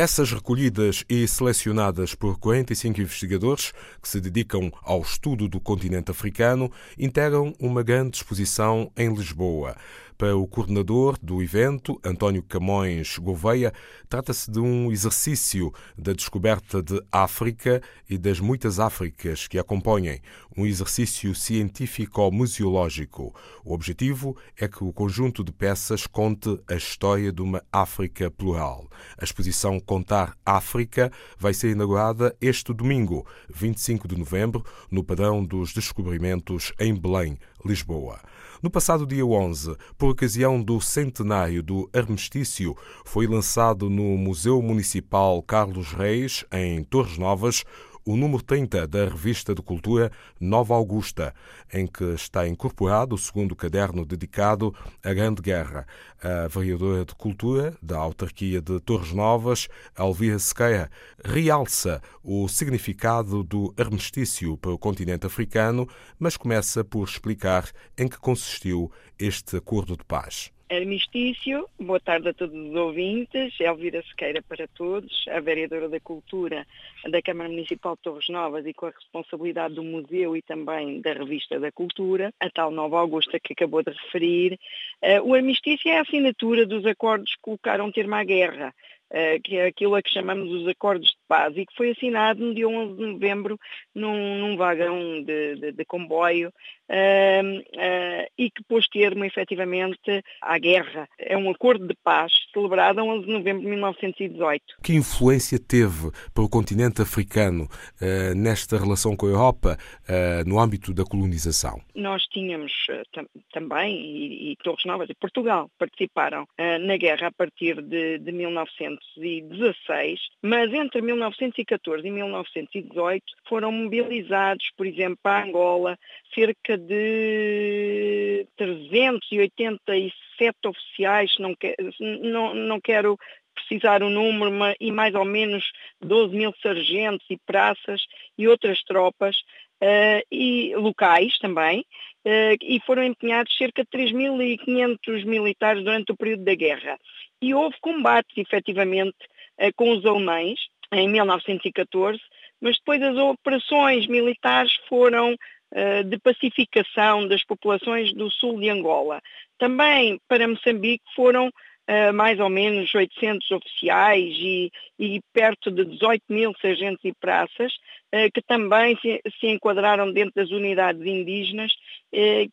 Peças recolhidas e selecionadas por 45 investigadores que se dedicam ao estudo do continente africano integram uma grande exposição em Lisboa. Para o coordenador do evento, António Camões Gouveia, trata-se de um exercício da descoberta de África e das muitas Áfricas que a acompanhem, um exercício científico-museológico. O objetivo é que o conjunto de peças conte a história de uma África plural. A exposição Contar África vai ser inaugurada este domingo, 25 de novembro, no Padrão dos Descobrimentos em Belém, Lisboa. No passado dia 11, por ocasião do centenário do armistício, foi lançado no Museu Municipal Carlos Reis, em Torres Novas, o número 30 da revista de cultura Nova Augusta, em que está incorporado o segundo caderno dedicado à Grande Guerra. A vereadora de cultura da autarquia de Torres Novas, Alvia Sequeira, realça o significado do armistício para o continente africano, mas começa por explicar em que consistiu este acordo de paz. Armistício, boa tarde a todos os ouvintes, Elvira Sequeira para todos, a vereadora da Cultura da Câmara Municipal de Torres Novas e com a responsabilidade do museu e também da Revista da Cultura, a tal Nova Augusta que acabou de referir. Uh, o armistício é a assinatura dos acordos que colocaram termo à guerra, uh, que é aquilo a que chamamos os acordos de paz e que foi assinado no dia 11 de novembro num, num vagão de, de, de comboio uh, e que pôs termo efetivamente à guerra. É um acordo de paz celebrado a 11 de novembro de 1918. Que influência teve para o continente africano uh, nesta relação com a Europa no âmbito da colonização? Nós tínhamos tam também, e, e, Torres Novas e Portugal participaram na guerra a partir de, de 1916, mas entre 1914 e 1918 foram mobilizados, por exemplo, para Angola, cerca de 387 oficiais, não, que, não, não quero precisar o número, mas, e mais ou menos 12 mil sargentos e praças e outras tropas, uh, e locais também, uh, e foram empenhados cerca de 3.500 militares durante o período da guerra. E houve combates, efetivamente, uh, com os alemães, em 1914, mas depois as operações militares foram de pacificação das populações do sul de Angola. Também para Moçambique foram uh, mais ou menos 800 oficiais e, e, perto de 18 mil sargentos e praças, uh, que também se, se, enquadraram dentro das unidades indígenas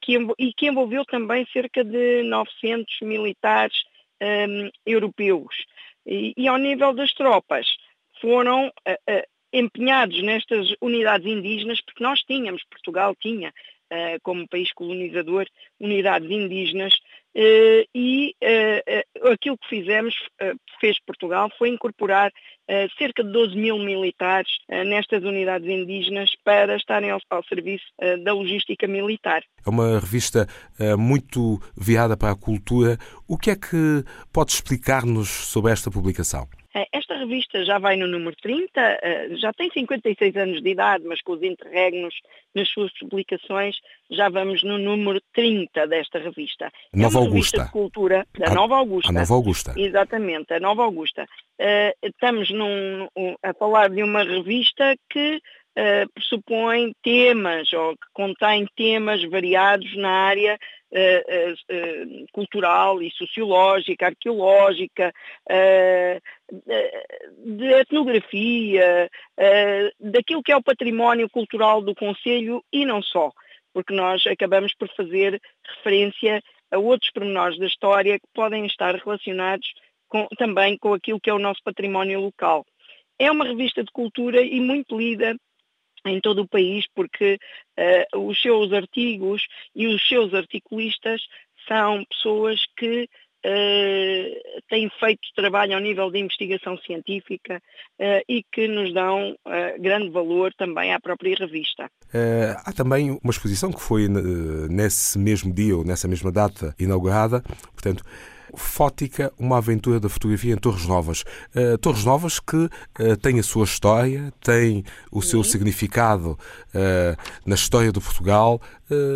que, e que envolveu também cerca de 900 militares um, europeus. E, e ao nível das tropas, foram empenhados nestas unidades indígenas, porque nós tínhamos, Portugal tinha, uh, como país colonizador, unidades indígenas, e aquilo que fizemos, fez Portugal, foi incorporar cerca de 12 mil militares nestas unidades indígenas para estarem ao, ao serviço da logística militar. É uma revista muito viada para a cultura. O que é que pode explicar-nos sobre esta publicação? Eh, esta revista já vai no número 30, eh, já tem 56 anos de idade, mas com os interregnos nas suas publicações já vamos no número 30 desta revista. Nova é Augusta. de cultura da a, Nova Augusta. A Nova Augusta. Exatamente, a Nova Augusta. Uh, estamos num, a falar de uma revista que uh, pressupõe temas ou que contém temas variados na área cultural e sociológica, arqueológica, de etnografia, daquilo que é o património cultural do Conselho e não só, porque nós acabamos por fazer referência a outros pormenores da história que podem estar relacionados com, também com aquilo que é o nosso património local. É uma revista de cultura e muito lida em todo o país, porque uh, os seus artigos e os seus articulistas são pessoas que uh, têm feito trabalho ao nível de investigação científica uh, e que nos dão grande valor também à própria revista. há também uma exposição que foi nesse mesmo dia ou nessa mesma data inaugurada, portanto, Fótica, uma aventura da fotografia em Torres Novas. Uh, Torres Novas que uh, tem a sua história, tem o seu Sim. significado uh, na história de Portugal.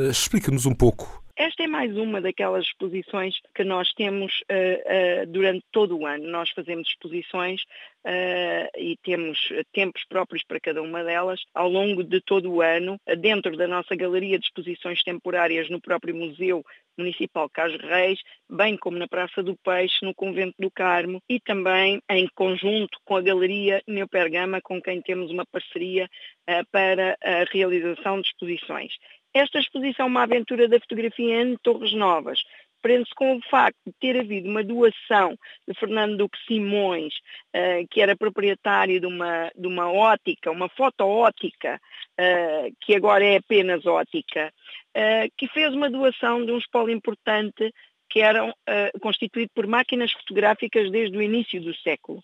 Explica-nos um pouco esta é mais uma daquelas exposições que nós temos uh, uh, durante todo o ano. Nós fazemos exposições uh, e temos tempos próprios para cada uma delas ao longo de todo o ano, dentro da nossa galeria de exposições temporárias no próprio Museu Municipal Cas Reis, bem como na Praça do Peixe, no Convento do Carmo e também em conjunto com a Galeria Neopergama, com quem temos uma parceria para a realização de exposições. Esta exposição, uma aventura da fotografia em Torres Novas, prende-se com o facto de ter havido uma doação de Fernando Duque Simões, uh, que era proprietário de uma, de uma ótica, uma foto-ótica, uh, que agora é apenas ótica, uh, que fez uma doação de um espólio importante que eram constituído por máquinas fotográficas desde o início do século.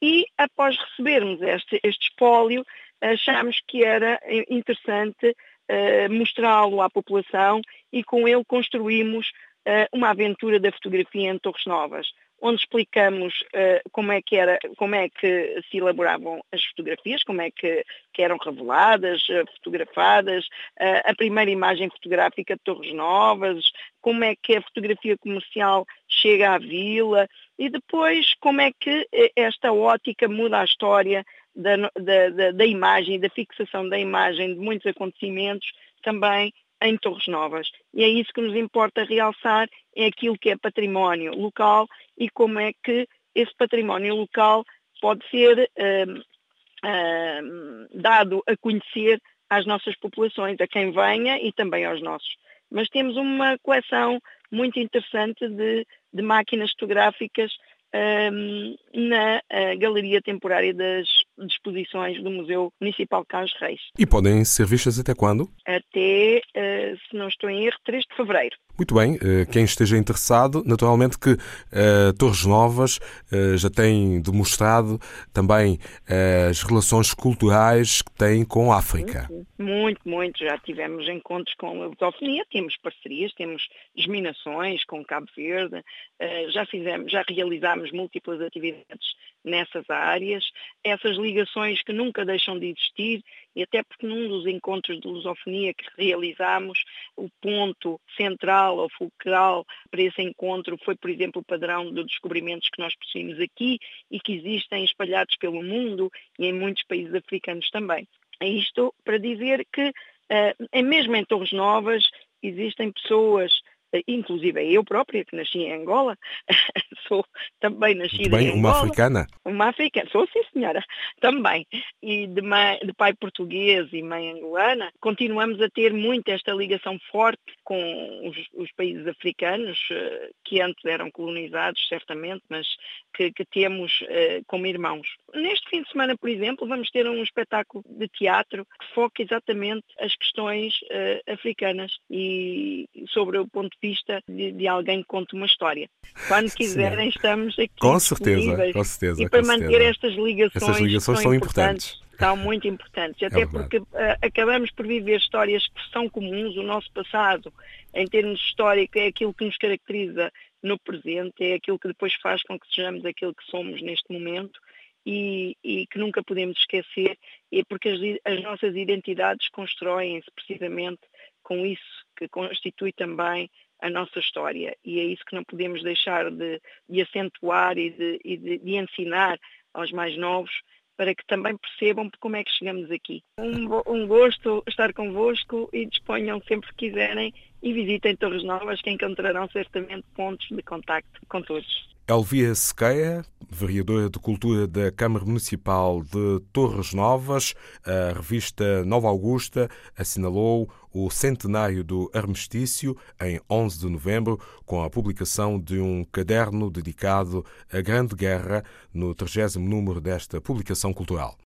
E após recebermos este, este espólio, achámos que era interessante uh, mostrá-lo à população e com ele construímos uh, uma aventura da fotografia em Torres Novas, onde explicamos uh, como, é que era, como é que se elaboravam as fotografias, como é que, que eram reveladas, fotografadas, a primeira imagem fotográfica de Torres Novas, como é que a fotografia comercial chega à vila e depois como é que esta ótica muda a história da, da, da, imagem, da fixação da imagem de muitos acontecimentos também em Torres Novas. E é isso que nos importa realçar, é aquilo que é património local e como é que esse património local pode ser hum, hum, dado a conhecer às nossas populações, a quem venha e também aos nossos. Mas temos uma coleção muito interessante de, de máquinas fotográficas um, na uh, Galeria Temporária das Exposições do Museu Municipal Carlos Reis. E podem ser vistas até quando? Até, uh, se não estou em erro, 3 de fevereiro. Muito bem, eh, quem esteja interessado, naturalmente que uh, Torres Novas uh, já tem demonstrado também uh, as relações culturais que tem com a África. Muito, muito. Já tivemos encontros com a lusofonia, temos parcerias, temos desminações com Cabo Verde, já fizemos, já realizámos múltiplas atividades nessas áreas, essas ligações que nunca deixam de existir e até porque num dos encontros de lusofonia que realizámos, o ponto central ou fulcral para esse encontro foi, por exemplo, o padrão de descobrimentos que nós possuímos aqui e que existem espalhados pelo mundo e em muitos países africanos também. É isto para dizer que, uh, mesmo em Torres Novas, existem pessoas inclusive eu própria, que nasci em Angola, sou também nascida bem, em Angola. Uma africana? Uma africana, sou sim senhora, também. E de, mãe, de pai português e mãe angolana, continuamos a ter muito esta ligação forte com os, os países africanos, eh, que antes eram colonizados, certamente, mas que, que temos uh, como irmãos. Neste fim de semana, por exemplo, vamos ter um espetáculo de teatro que foca exatamente as questões uh, africanas e sobre o ponto de vista de, de alguém que conta uma história. Quando quiserem, Sim. estamos aqui. Com certeza, com certeza. E para manter certeza. estas ligações, Essas ligações são, são importantes. importantes são muito importantes, é até é porque uh, acabamos por viver histórias que são comuns, o nosso passado, em termos históricos, é aquilo que nos caracteriza no presente, é aquilo que depois faz com que sejamos aquilo que somos neste momento e, e que nunca podemos esquecer, é porque as, as nossas identidades constroem-se precisamente com isso que constitui também a nossa história. E é isso que não podemos deixar de, de acentuar e, de, e de, de ensinar aos mais novos para que também percebam como é que chegamos aqui. Um, um gosto estar convosco e disponham sempre que quiserem e visitem Torres Novas que encontrarão certamente pontos de contacto com todos. Elvia Sequeia, vereadora de Cultura da Câmara Municipal de Torres Novas, a revista Nova Augusta assinalou o centenário do armistício em 11 de novembro, com a publicação de um caderno dedicado à Grande Guerra no 30 número desta publicação cultural.